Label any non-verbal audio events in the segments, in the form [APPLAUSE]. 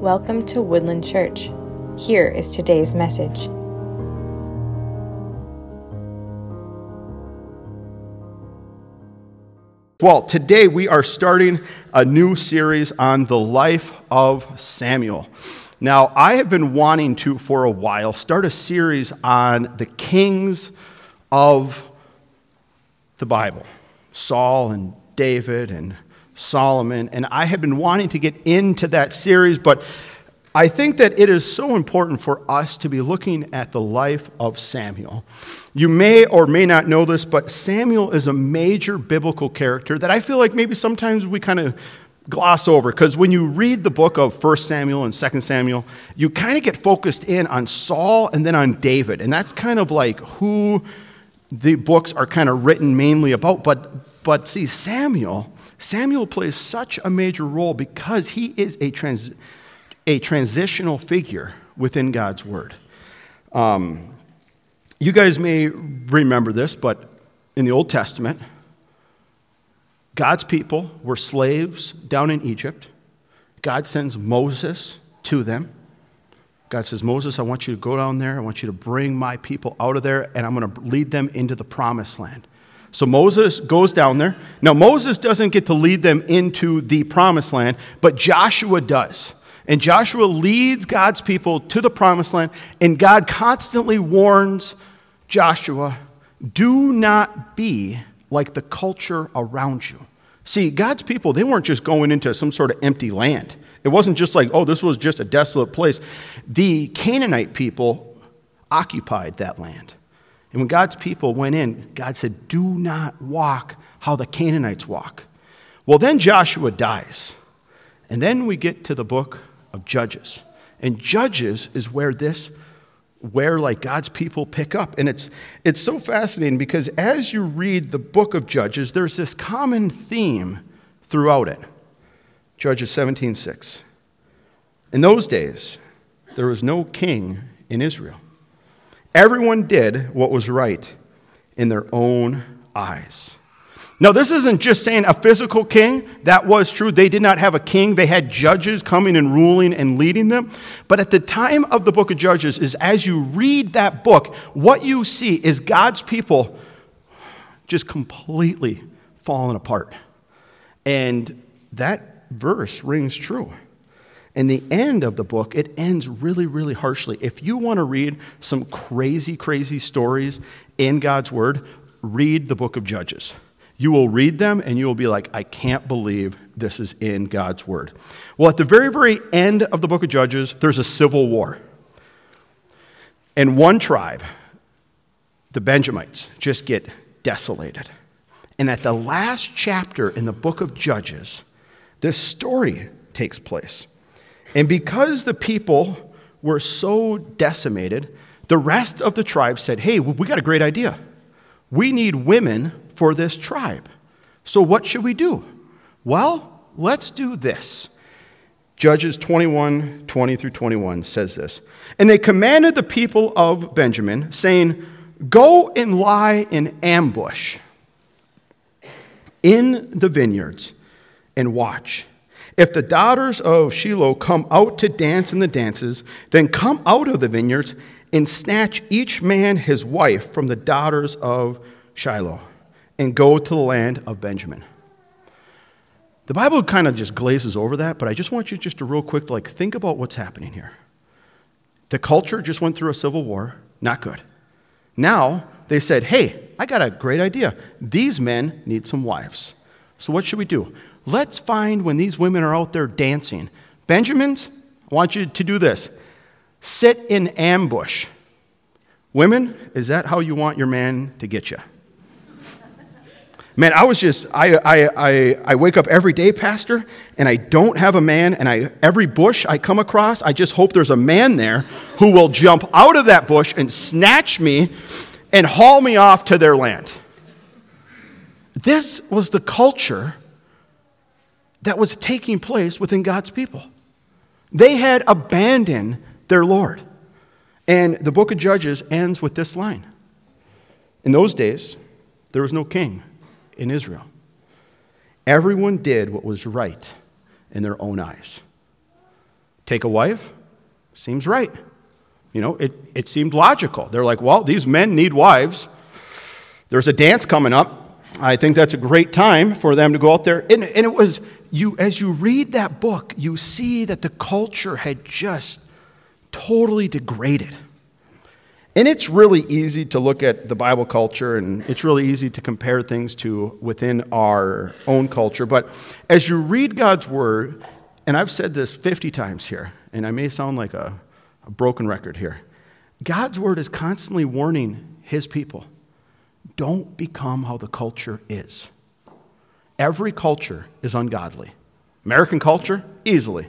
Welcome to Woodland Church. Here is today's message. Well, today we are starting a new series on the life of Samuel. Now, I have been wanting to, for a while, start a series on the kings of the Bible Saul and David and Solomon. And I have been wanting to get into that series, but I think that it is so important for us to be looking at the life of Samuel. You may or may not know this, but Samuel is a major biblical character that I feel like maybe sometimes we kind of gloss over because when you read the book of 1 Samuel and 2 Samuel, you kind of get focused in on Saul and then on David. And that's kind of like who the books are kind of written mainly about. But, but see, Samuel, Samuel plays such a major role because he is a trans a transitional figure within God's Word. Um, you guys may remember this, but in the Old Testament, God's people were slaves down in Egypt. God sends Moses to them. God says, Moses, I want you to go down there. I want you to bring my people out of there, and I'm going to lead them into the promised land. So Moses goes down there. Now, Moses doesn't get to lead them into the promised land, but Joshua does. And Joshua leads God's people to the promised land, and God constantly warns Joshua do not be like the culture around you. See, God's people, they weren't just going into some sort of empty land. It wasn't just like, oh, this was just a desolate place. The Canaanite people occupied that land. And when God's people went in, God said, do not walk how the Canaanites walk. Well, then Joshua dies. And then we get to the book of Judges. And Judges is where this where like God's people pick up. And it's it's so fascinating because as you read the book of Judges, there's this common theme throughout it. Judges 17:6. In those days, there was no king in Israel. Everyone did what was right in their own eyes. Now, this isn't just saying a physical king. That was true. They did not have a king, they had judges coming and ruling and leading them. But at the time of the book of Judges, is as you read that book, what you see is God's people just completely falling apart. And that verse rings true. In the end of the book, it ends really, really harshly. If you want to read some crazy, crazy stories in God's Word, read the book of Judges. You will read them and you will be like, I can't believe this is in God's word. Well, at the very, very end of the book of Judges, there's a civil war. And one tribe, the Benjamites, just get desolated. And at the last chapter in the book of Judges, this story takes place. And because the people were so decimated, the rest of the tribe said, Hey, we got a great idea. We need women for this tribe. So, what should we do? Well, let's do this. Judges 21 20 through 21 says this. And they commanded the people of Benjamin, saying, Go and lie in ambush in the vineyards and watch. If the daughters of Shiloh come out to dance in the dances, then come out of the vineyards and snatch each man his wife from the daughters of Shiloh and go to the land of Benjamin. The Bible kind of just glazes over that, but I just want you just to real quick like think about what's happening here. The culture just went through a civil war, not good. Now they said, "Hey, I got a great idea. These men need some wives. So what should we do? Let's find when these women are out there dancing. Benjamins, I want you to do this. Sit in ambush. Women, is that how you want your man to get you? Man, I was just, I, I, I, I, wake up every day, Pastor, and I don't have a man, and I, every bush I come across, I just hope there's a man there who will jump out of that bush and snatch me and haul me off to their land. This was the culture that was taking place within God's people. They had abandoned their Lord. And the book of Judges ends with this line In those days, there was no king in Israel. Everyone did what was right in their own eyes. take a wife. Seems right. You know, it, it seemed logical. They're like, well, these men need wives. There's a dance coming up. I think that's a great time for them to go out there. And, and it was, you, as you read that book, you see that the culture had just totally degraded. And it's really easy to look at the Bible culture and it's really easy to compare things to within our own culture. But as you read God's word, and I've said this 50 times here, and I may sound like a, a broken record here, God's word is constantly warning his people don't become how the culture is. Every culture is ungodly. American culture, easily.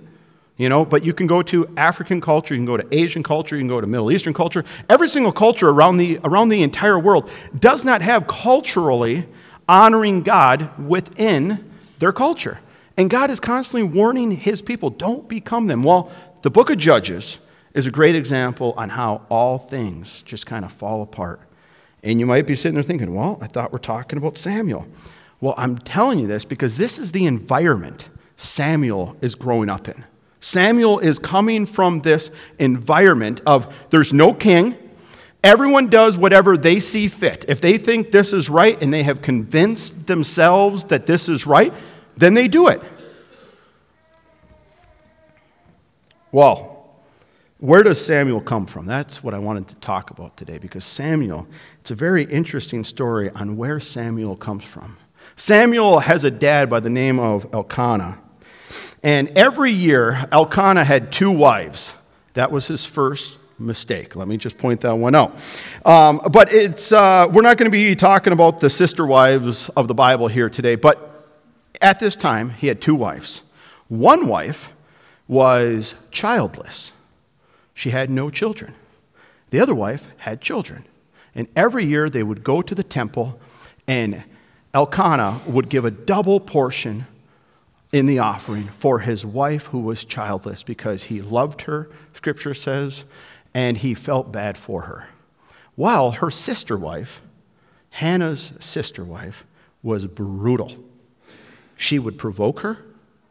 You know, but you can go to African culture, you can go to Asian culture, you can go to Middle Eastern culture. Every single culture around the, around the entire world does not have culturally honoring God within their culture. And God is constantly warning his people, don't become them. Well, the book of Judges is a great example on how all things just kind of fall apart. And you might be sitting there thinking, well, I thought we're talking about Samuel. Well, I'm telling you this because this is the environment Samuel is growing up in. Samuel is coming from this environment of there's no king. Everyone does whatever they see fit. If they think this is right and they have convinced themselves that this is right, then they do it. Well, where does Samuel come from? That's what I wanted to talk about today because Samuel, it's a very interesting story on where Samuel comes from. Samuel has a dad by the name of Elkanah. And every year, Elkanah had two wives. That was his first mistake. Let me just point that one out. Um, but it's, uh, we're not going to be talking about the sister wives of the Bible here today. But at this time, he had two wives. One wife was childless, she had no children. The other wife had children. And every year they would go to the temple, and Elkanah would give a double portion in the offering for his wife who was childless because he loved her, scripture says, and he felt bad for her. While her sister wife, Hannah's sister wife, was brutal. She would provoke her,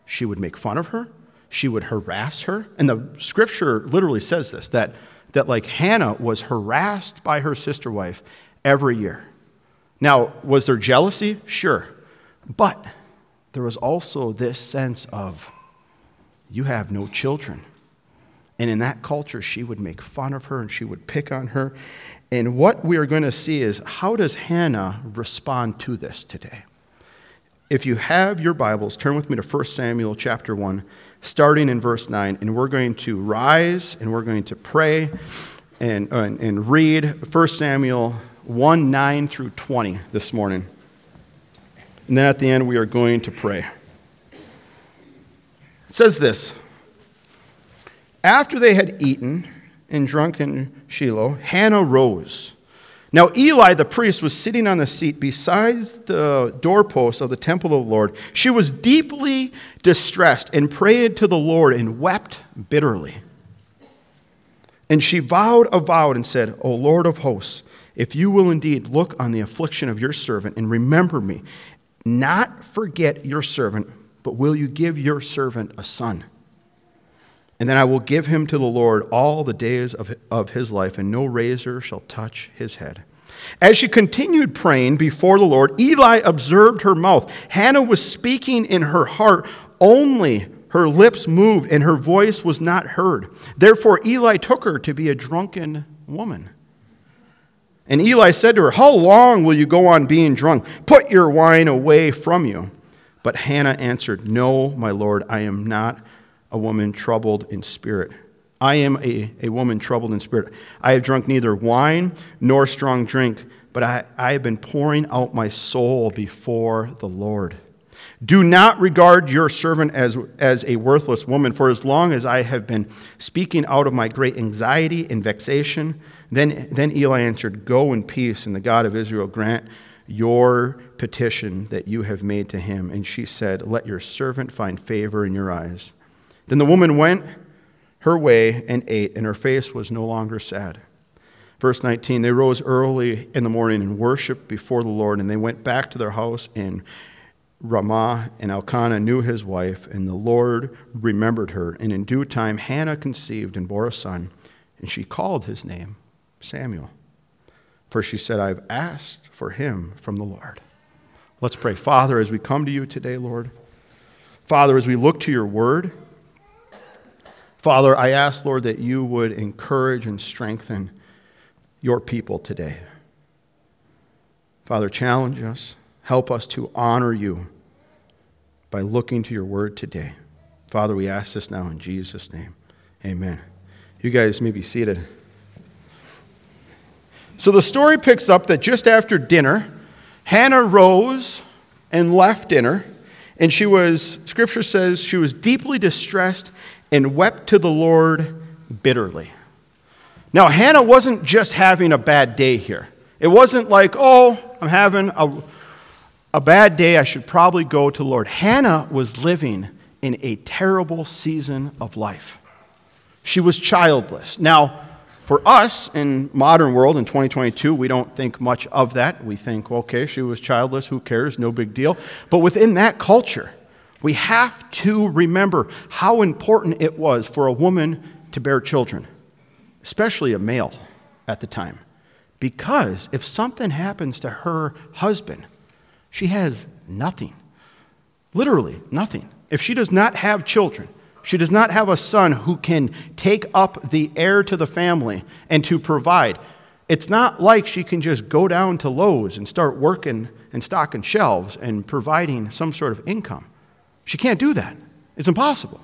she would make fun of her, she would harass her. And the scripture literally says this that, that like Hannah was harassed by her sister wife every year. Now, was there jealousy? Sure. But there was also this sense of, you have no children. And in that culture, she would make fun of her and she would pick on her. And what we are going to see is how does Hannah respond to this today? If you have your Bibles, turn with me to 1 Samuel chapter 1, starting in verse 9. And we're going to rise and we're going to pray and, and, and read 1 Samuel 1 9 through 20 this morning. And then at the end, we are going to pray. It says this After they had eaten and drunk in Shiloh, Hannah rose. Now, Eli the priest was sitting on the seat beside the doorpost of the temple of the Lord. She was deeply distressed and prayed to the Lord and wept bitterly. And she vowed a vow and said, O Lord of hosts, if you will indeed look on the affliction of your servant and remember me not forget your servant, but will you give your servant a son? And then I will give him to the Lord all the days of, of his life, and no razor shall touch his head. As she continued praying before the Lord, Eli observed her mouth. Hannah was speaking in her heart, only her lips moved, and her voice was not heard. Therefore, Eli took her to be a drunken woman. And Eli said to her, How long will you go on being drunk? Put your wine away from you. But Hannah answered, No, my Lord, I am not a woman troubled in spirit. I am a, a woman troubled in spirit. I have drunk neither wine nor strong drink, but I, I have been pouring out my soul before the Lord. Do not regard your servant as, as a worthless woman, for as long as I have been speaking out of my great anxiety and vexation, then, then Eli answered, Go in peace, and the God of Israel grant your petition that you have made to him. And she said, Let your servant find favor in your eyes. Then the woman went her way and ate, and her face was no longer sad. Verse 19 They rose early in the morning and worshiped before the Lord, and they went back to their house in Ramah, and Elkanah knew his wife, and the Lord remembered her. And in due time, Hannah conceived and bore a son, and she called his name Samuel. For she said, I've asked for him from the Lord. Let's pray. Father, as we come to you today, Lord, Father, as we look to your word, Father, I ask, Lord, that you would encourage and strengthen your people today. Father, challenge us. Help us to honor you by looking to your word today. Father, we ask this now in Jesus' name. Amen. You guys may be seated. So the story picks up that just after dinner, Hannah rose and left dinner, and she was, scripture says, she was deeply distressed and wept to the Lord bitterly. Now, Hannah wasn't just having a bad day here. It wasn't like, oh, I'm having a, a bad day, I should probably go to Lord. Hannah was living in a terrible season of life. She was childless. Now, for us in modern world in 2022, we don't think much of that. We think, okay, she was childless, who cares, no big deal. But within that culture, we have to remember how important it was for a woman to bear children, especially a male at the time. Because if something happens to her husband, she has nothing. Literally, nothing. If she does not have children, she does not have a son who can take up the heir to the family and to provide. It's not like she can just go down to Lowe's and start working and stocking shelves and providing some sort of income. She can't do that. It's impossible.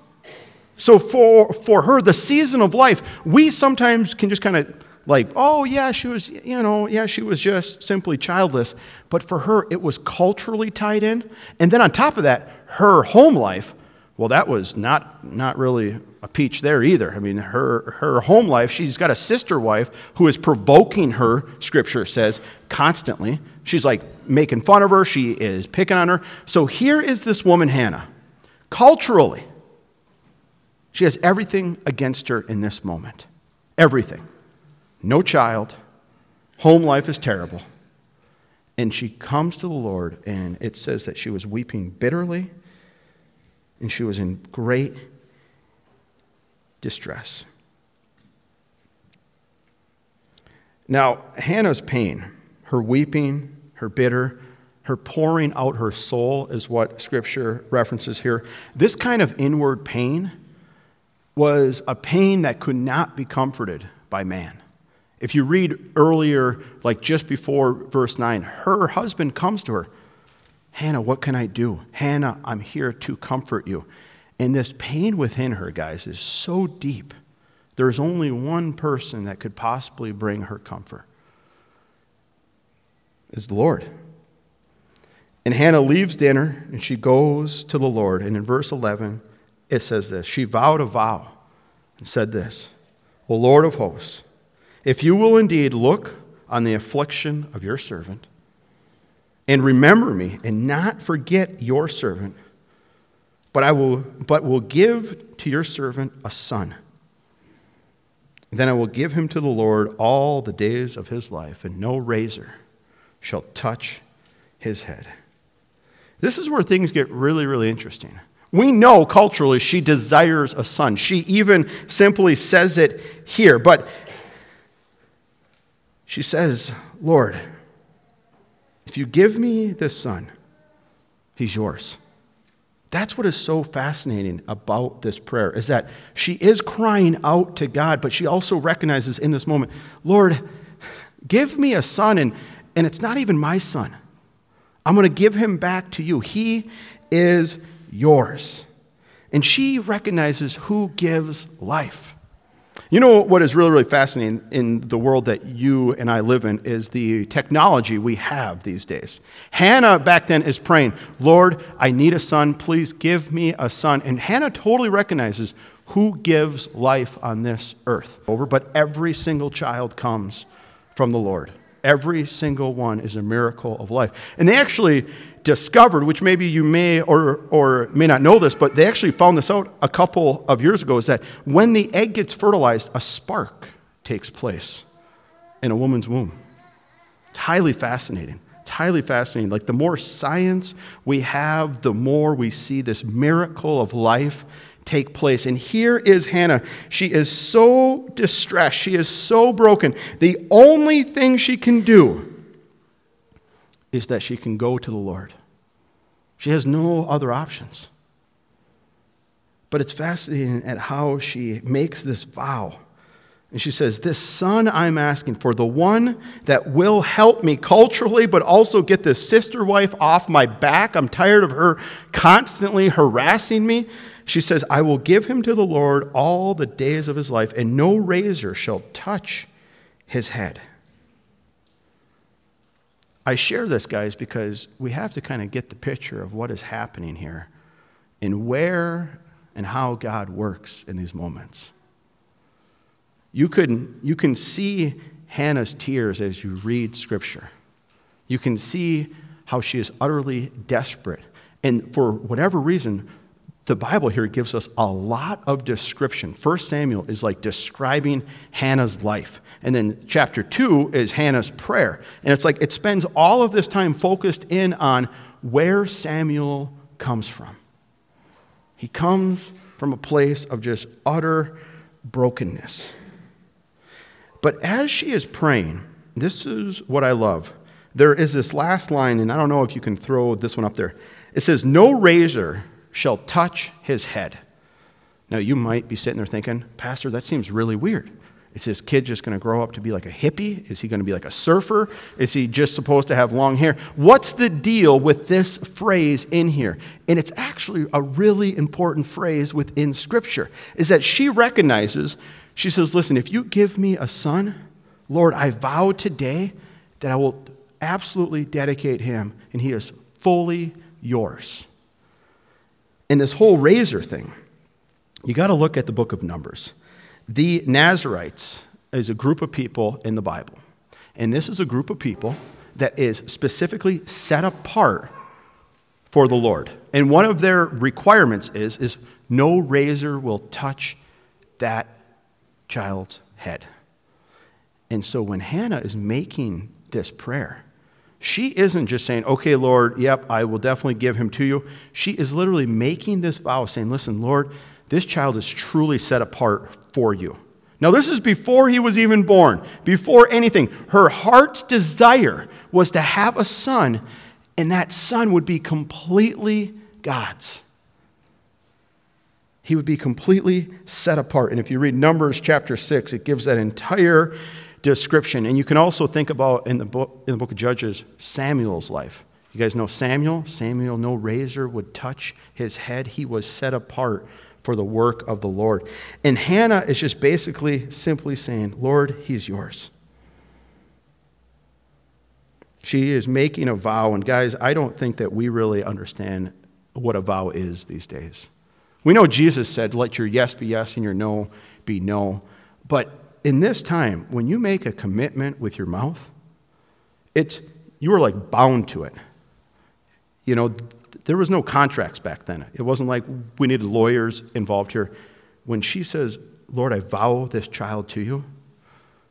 So for, for her, the season of life, we sometimes can just kind of like, oh, yeah, she was, you know, yeah, she was just simply childless. But for her, it was culturally tied in. And then on top of that, her home life, well, that was not, not really a peach there either. I mean, her, her home life, she's got a sister wife who is provoking her, scripture says, constantly. She's like making fun of her, she is picking on her. So here is this woman, Hannah Culturally, she has everything against her in this moment. Everything. No child. Home life is terrible. And she comes to the Lord, and it says that she was weeping bitterly and she was in great distress. Now, Hannah's pain, her weeping, her bitter, her pouring out her soul is what scripture references here. This kind of inward pain was a pain that could not be comforted by man. If you read earlier, like just before verse 9, her husband comes to her Hannah, what can I do? Hannah, I'm here to comfort you. And this pain within her, guys, is so deep. There's only one person that could possibly bring her comfort. Is the Lord. And Hannah leaves dinner and she goes to the Lord. And in verse 11, it says this She vowed a vow and said this O Lord of hosts, if you will indeed look on the affliction of your servant and remember me and not forget your servant, but I will but will give to your servant a son. Then I will give him to the Lord all the days of his life, and no razor shall touch his head. This is where things get really, really interesting. We know culturally she desires a son. She even simply says it here. But she says, Lord, if you give me this son, he's yours. That's what is so fascinating about this prayer is that she is crying out to God, but she also recognizes in this moment, Lord, give me a son, and, and it's not even my son. I'm going to give him back to you. He is yours. And she recognizes who gives life. You know what is really, really fascinating in the world that you and I live in is the technology we have these days. Hannah back then is praying, Lord, I need a son. Please give me a son. And Hannah totally recognizes who gives life on this earth. Over, but every single child comes from the Lord. Every single one is a miracle of life. And they actually discovered, which maybe you may or, or may not know this, but they actually found this out a couple of years ago, is that when the egg gets fertilized, a spark takes place in a woman's womb. It's highly fascinating. It's highly fascinating. Like the more science we have, the more we see this miracle of life take place. And here is Hannah. She is so distressed. She is so broken. The only thing she can do is that she can go to the Lord. She has no other options. But it's fascinating at how she makes this vow. And she says, This son I'm asking for, the one that will help me culturally, but also get this sister wife off my back. I'm tired of her constantly harassing me. She says, I will give him to the Lord all the days of his life, and no razor shall touch his head. I share this, guys, because we have to kind of get the picture of what is happening here and where and how God works in these moments. You can, you can see Hannah's tears as you read Scripture. You can see how she is utterly desperate. And for whatever reason, the Bible here gives us a lot of description. First Samuel is like describing Hannah's life. And then chapter 2 is Hannah's prayer. And it's like it spends all of this time focused in on where Samuel comes from. He comes from a place of just utter brokenness. But as she is praying, this is what I love. There is this last line, and I don't know if you can throw this one up there. It says, No razor shall touch his head. Now, you might be sitting there thinking, Pastor, that seems really weird. Is this kid just going to grow up to be like a hippie? Is he going to be like a surfer? Is he just supposed to have long hair? What's the deal with this phrase in here? And it's actually a really important phrase within Scripture, is that she recognizes, she says, Listen, if you give me a son, Lord, I vow today that I will absolutely dedicate him, and he is fully yours. And this whole razor thing, you got to look at the book of Numbers. The Nazarites is a group of people in the Bible. And this is a group of people that is specifically set apart for the Lord. And one of their requirements is, is no razor will touch that child's head. And so when Hannah is making this prayer, she isn't just saying, okay, Lord, yep, I will definitely give him to you. She is literally making this vow, saying, listen, Lord, this child is truly set apart for you. Now, this is before he was even born, before anything. Her heart's desire was to have a son, and that son would be completely God's. He would be completely set apart. And if you read Numbers chapter 6, it gives that entire description. And you can also think about in the book, in the book of Judges, Samuel's life. You guys know Samuel? Samuel, no razor would touch his head. He was set apart for the work of the Lord. And Hannah is just basically simply saying, Lord, he's yours. She is making a vow. And guys, I don't think that we really understand what a vow is these days. We know Jesus said, let your yes be yes and your no be no. But in this time, when you make a commitment with your mouth, it's, you are like bound to it. You know, there was no contracts back then. It wasn't like we needed lawyers involved here. When she says, Lord, I vow this child to you,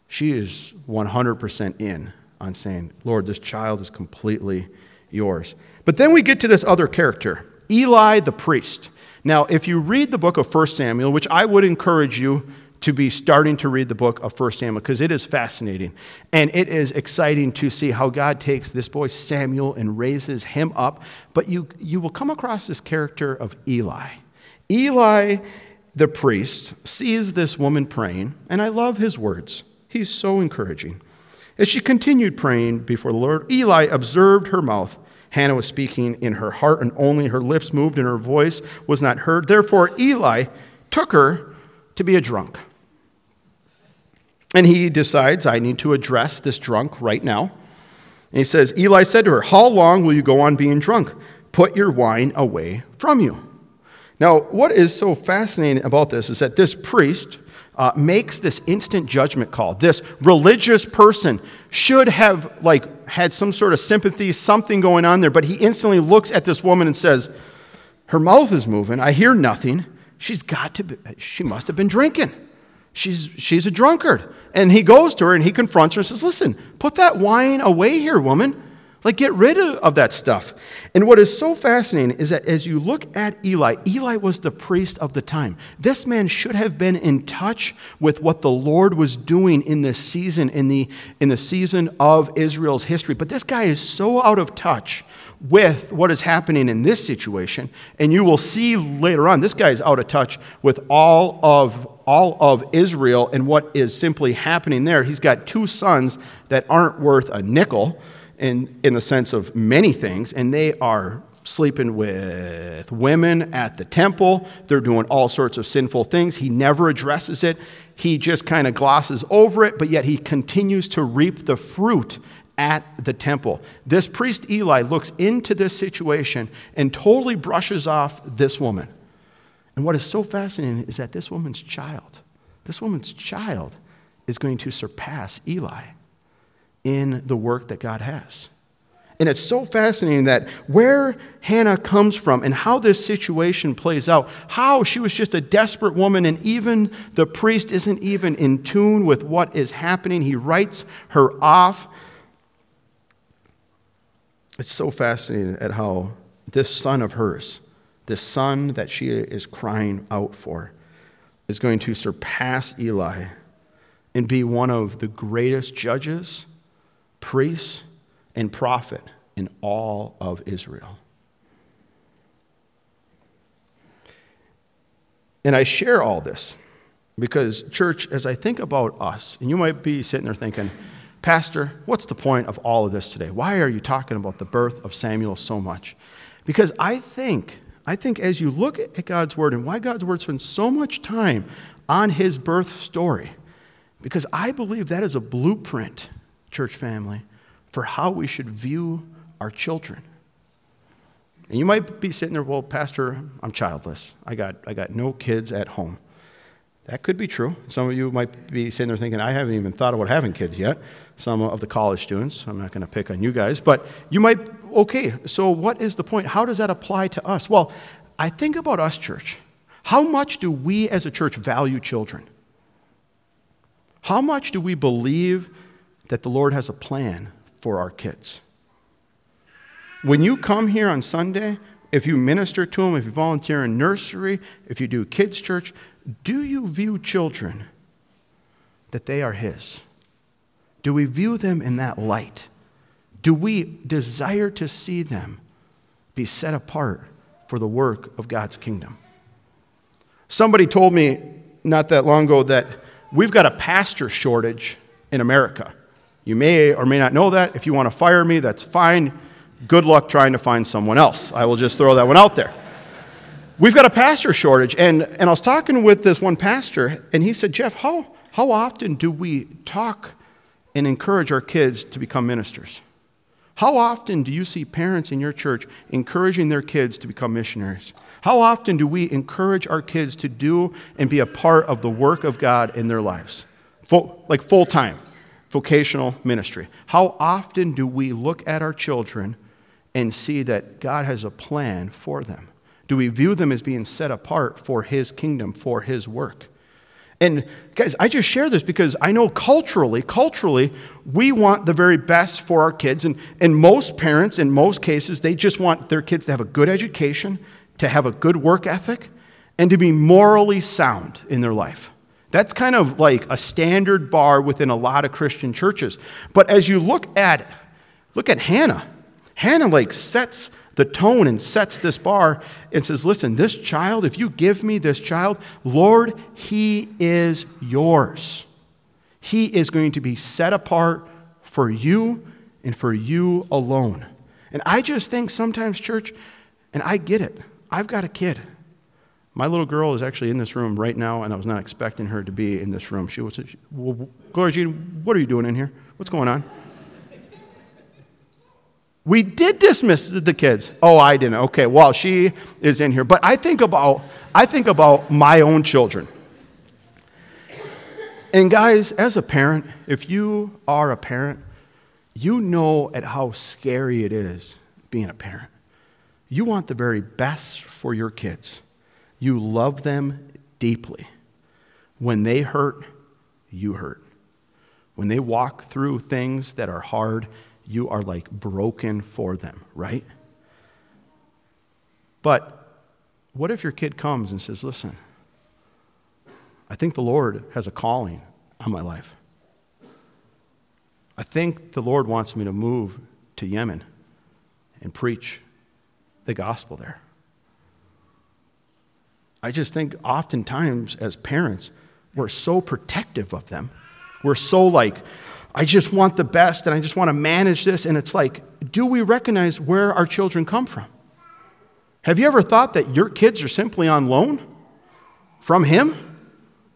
she is 100% in on saying, Lord, this child is completely yours. But then we get to this other character, Eli the priest. Now, if you read the book of 1 Samuel, which I would encourage you to be starting to read the book of 1 Samuel because it is fascinating. And it is exciting to see how God takes this boy Samuel and raises him up. But you, you will come across this character of Eli. Eli, the priest, sees this woman praying, and I love his words. He's so encouraging. As she continued praying before the Lord, Eli observed her mouth. Hannah was speaking in her heart, and only her lips moved, and her voice was not heard. Therefore, Eli took her to be a drunk. And he decides, I need to address this drunk right now. And he says, Eli said to her, How long will you go on being drunk? Put your wine away from you. Now, what is so fascinating about this is that this priest uh, makes this instant judgment call. This religious person should have like had some sort of sympathy, something going on there, but he instantly looks at this woman and says, "Her mouth is moving. I hear nothing. She's got to. Be, she must have been drinking." She's, she's a drunkard. And he goes to her and he confronts her and says, Listen, put that wine away here, woman. Like, get rid of that stuff. And what is so fascinating is that as you look at Eli, Eli was the priest of the time. This man should have been in touch with what the Lord was doing in this season, in the, in the season of Israel's history. But this guy is so out of touch with what is happening in this situation. And you will see later on, this guy is out of touch with all of, all of Israel and what is simply happening there. He's got two sons that aren't worth a nickel in, in the sense of many things, and they are sleeping with women at the temple. They're doing all sorts of sinful things. He never addresses it. He just kind of glosses over it, but yet he continues to reap the fruit at the temple. This priest Eli looks into this situation and totally brushes off this woman. And what is so fascinating is that this woman's child, this woman's child is going to surpass Eli in the work that God has. And it's so fascinating that where Hannah comes from and how this situation plays out, how she was just a desperate woman, and even the priest isn't even in tune with what is happening. He writes her off. It's so fascinating at how this son of hers, this son that she is crying out for, is going to surpass Eli and be one of the greatest judges priests, and prophet in all of Israel. And I share all this because, church, as I think about us, and you might be sitting there thinking, Pastor, what's the point of all of this today? Why are you talking about the birth of Samuel so much? Because I think, I think as you look at God's word and why God's word spends so much time on his birth story, because I believe that is a blueprint church family, for how we should view our children. And you might be sitting there, well, Pastor, I'm childless. I got, I got no kids at home. That could be true. Some of you might be sitting there thinking, I haven't even thought about having kids yet. Some of the college students, I'm not going to pick on you guys, but you might, okay, so what is the point? How does that apply to us? Well, I think about us, church. How much do we as a church value children? How much do we believe that the Lord has a plan for our kids. When you come here on Sunday, if you minister to them, if you volunteer in nursery, if you do kids' church, do you view children that they are His? Do we view them in that light? Do we desire to see them be set apart for the work of God's kingdom? Somebody told me not that long ago that we've got a pastor shortage in America. You may or may not know that. If you want to fire me, that's fine. Good luck trying to find someone else. I will just throw that one out there. We've got a pastor shortage, and, and I was talking with this one pastor, and he said, Jeff, how, how often do we talk and encourage our kids to become ministers? How often do you see parents in your church encouraging their kids to become missionaries? How often do we encourage our kids to do and be a part of the work of God in their lives? Full, like full time vocational ministry. How often do we look at our children and see that God has a plan for them? Do we view them as being set apart for His kingdom, for His work? And guys, I just share this because I know culturally, culturally, we want the very best for our kids. And, and most parents, in most cases, they just want their kids to have a good education, to have a good work ethic, and to be morally sound in their life. That's kind of like a standard bar within a lot of Christian churches. But as you look at look at Hannah, Hannah like sets the tone and sets this bar and says, "Listen, this child, if you give me this child, Lord, he is yours. He is going to be set apart for you and for you alone." And I just think sometimes church, and I get it. I've got a kid. My little girl is actually in this room right now, and I was not expecting her to be in this room. She was, well, Gloria Jean, what are you doing in here? What's going on? We did dismiss the kids. Oh, I didn't. Okay, well, she is in here. But I think about, I think about my own children. And guys, as a parent, if you are a parent, you know at how scary it is being a parent. You want the very best for your kids. You love them deeply. When they hurt, you hurt. When they walk through things that are hard, you are like broken for them, right? But what if your kid comes and says, Listen, I think the Lord has a calling on my life. I think the Lord wants me to move to Yemen and preach the gospel there. I just think oftentimes as parents, we're so protective of them. We're so like, I just want the best and I just want to manage this. And it's like, do we recognize where our children come from? Have you ever thought that your kids are simply on loan from Him?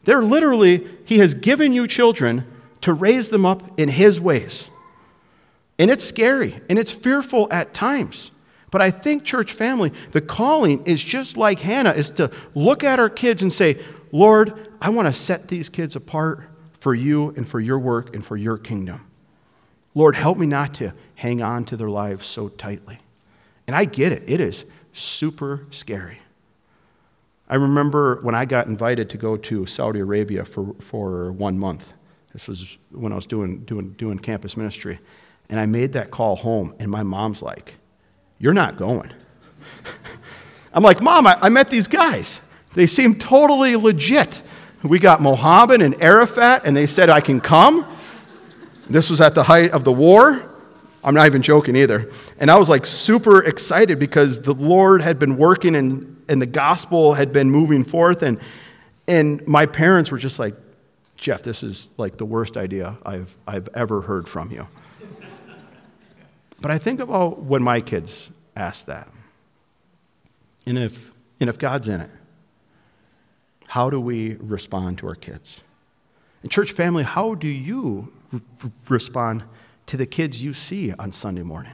They're literally, He has given you children to raise them up in His ways. And it's scary and it's fearful at times. But I think, church family, the calling is just like Hannah, is to look at our kids and say, Lord, I want to set these kids apart for you and for your work and for your kingdom. Lord, help me not to hang on to their lives so tightly. And I get it, it is super scary. I remember when I got invited to go to Saudi Arabia for, for one month. This was when I was doing, doing, doing campus ministry. And I made that call home, and my mom's like, You're not going. [LAUGHS] I'm like, Mom, I, I met these guys. They seem totally legit. We got Mohammed and Arafat, and they said, I can come. This was at the height of the war. I'm not even joking either. And I was like super excited because the Lord had been working and, and the gospel had been moving forth. And, and my parents were just like, Jeff, this is like the worst idea I've, I've ever heard from you. but I think about when my kids ask that. And if, and if God's in it, how do we respond to our kids? And, church family, how do you r- respond to the kids you see on Sunday morning.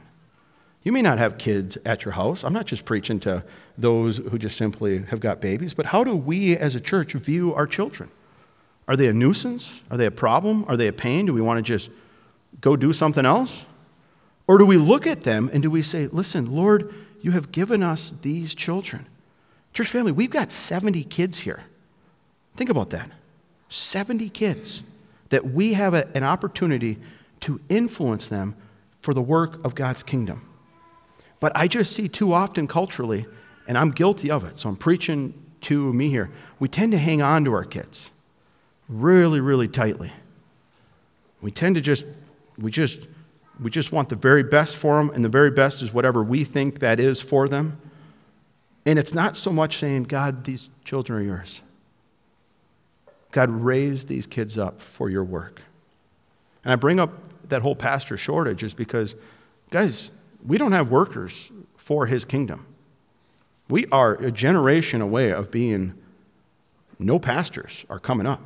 You may not have kids at your house. I'm not just preaching to those who just simply have got babies, but how do we as a church view our children? Are they a nuisance? Are they a problem? Are they a pain? Do we want to just go do something else? Or do we look at them and do we say, listen, Lord, you have given us these children? Church family, we've got 70 kids here. Think about that 70 kids that we have a, an opportunity to influence them for the work of God's kingdom. But I just see too often culturally, and I'm guilty of it, so I'm preaching to me here. We tend to hang on to our kids really, really tightly. We tend to just, we just, we just want the very best for them, and the very best is whatever we think that is for them. And it's not so much saying, God, these children are yours. God, raise these kids up for your work. And I bring up that whole pastor shortage is because, guys, we don't have workers for his kingdom. We are a generation away of being no pastors are coming up.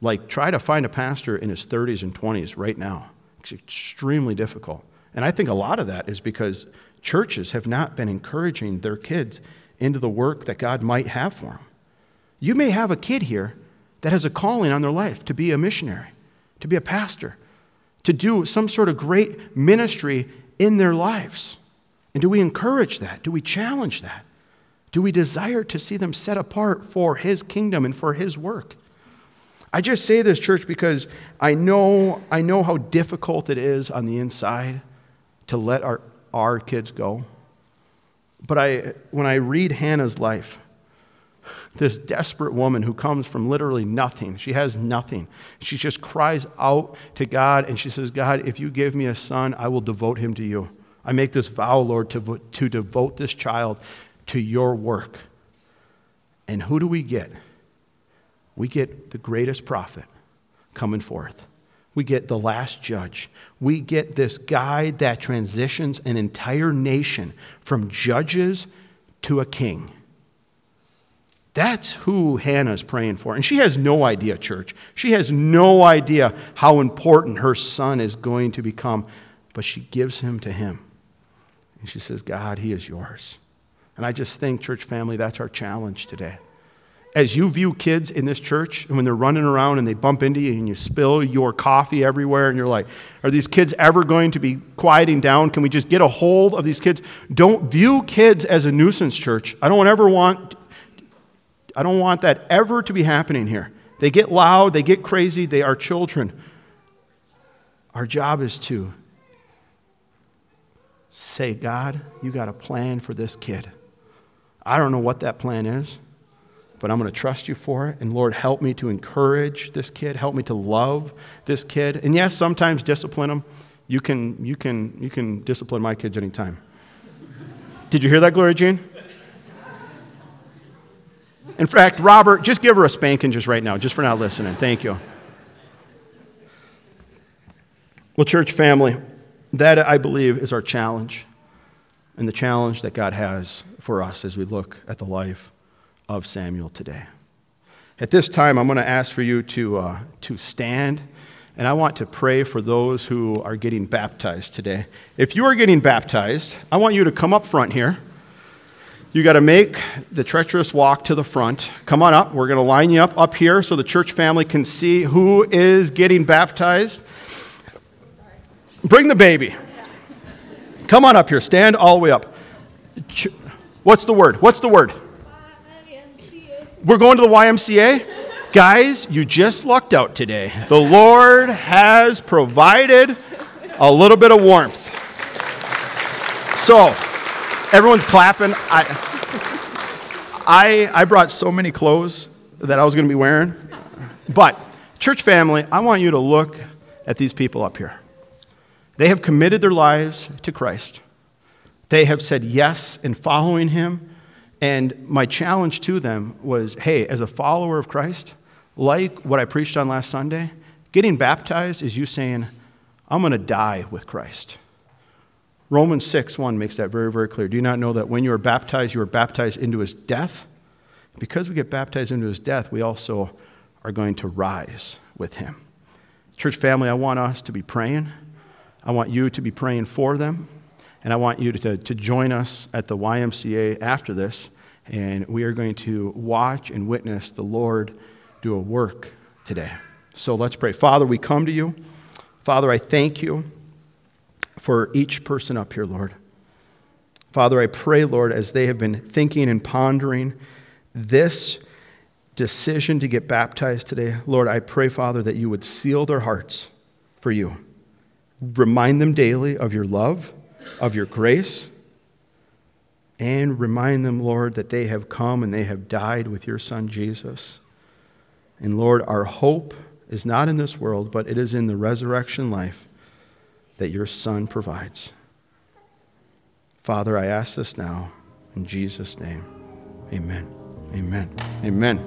Like, try to find a pastor in his 30s and 20s right now. It's extremely difficult. And I think a lot of that is because churches have not been encouraging their kids into the work that God might have for them. You may have a kid here that has a calling on their life to be a missionary, to be a pastor, to do some sort of great ministry in their lives. And do we encourage that? Do we challenge that? Do we desire to see them set apart for His kingdom and for His work? I just say this, church, because I know, I know how difficult it is on the inside to let our, our kids go. But I, when I read Hannah's life, this desperate woman who comes from literally nothing. She has nothing. She just cries out to God and she says, God, if you give me a son, I will devote him to you. I make this vow, Lord, to, to devote this child to your work. And who do we get? We get the greatest prophet coming forth. We get the last judge. We get this guy that transitions an entire nation from judges to a king. That's who Hannah's praying for. And she has no idea, church. She has no idea how important her son is going to become, but she gives him to him. And she says, God, he is yours. And I just think, church family, that's our challenge today. As you view kids in this church, and when they're running around and they bump into you and you spill your coffee everywhere, and you're like, are these kids ever going to be quieting down? Can we just get a hold of these kids? Don't view kids as a nuisance, church. I don't ever want I don't want that ever to be happening here. They get loud, they get crazy, they are children. Our job is to say, God, you got a plan for this kid. I don't know what that plan is, but I'm going to trust you for it. And Lord, help me to encourage this kid. Help me to love this kid. And yes, sometimes discipline them. You can, you can, you can discipline my kids anytime. Did you hear that, Gloria Jean? In fact, Robert, just give her a spanking just right now, just for not listening. Thank you. Well, church family, that I believe is our challenge and the challenge that God has for us as we look at the life of Samuel today. At this time, I'm going to ask for you to, uh, to stand, and I want to pray for those who are getting baptized today. If you are getting baptized, I want you to come up front here. You got to make the treacherous walk to the front. Come on up. We're going to line you up up here so the church family can see who is getting baptized. Bring the baby. Come on up here. Stand all the way up. What's the word? What's the word? YMCA. We're going to the YMCA? Guys, you just lucked out today. The Lord has provided a little bit of warmth. So, everyone's clapping. I, I, I brought so many clothes that I was going to be wearing. But, church family, I want you to look at these people up here. They have committed their lives to Christ. They have said yes in following Him and my challenge to them was hey, as a follower of Christ, like what I preached on last Sunday, getting baptized is you saying, I'm going to die with Christ. Romans 6 1 makes that very, very clear. Do you not know that when you are baptized, you are baptized into his death? Because we get baptized into his death, we also are going to rise with him. Church family, I want us to be praying. I want you to be praying for them. And I want you to, to join us at the YMCA after this, and we are going to watch and witness the Lord do a work today. So let's pray. Father, we come to you. Father, I thank you for each person up here, Lord. Father, I pray, Lord, as they have been thinking and pondering this decision to get baptized today, Lord, I pray, Father, that you would seal their hearts for you. Remind them daily of your love of your grace. And remind them, Lord, that they have come and they have died with your Son, Jesus. And Lord, our hope is not in this world, but it is in the resurrection life that your Son provides. Father, I ask this now in Jesus' name. Amen. Amen. Amen.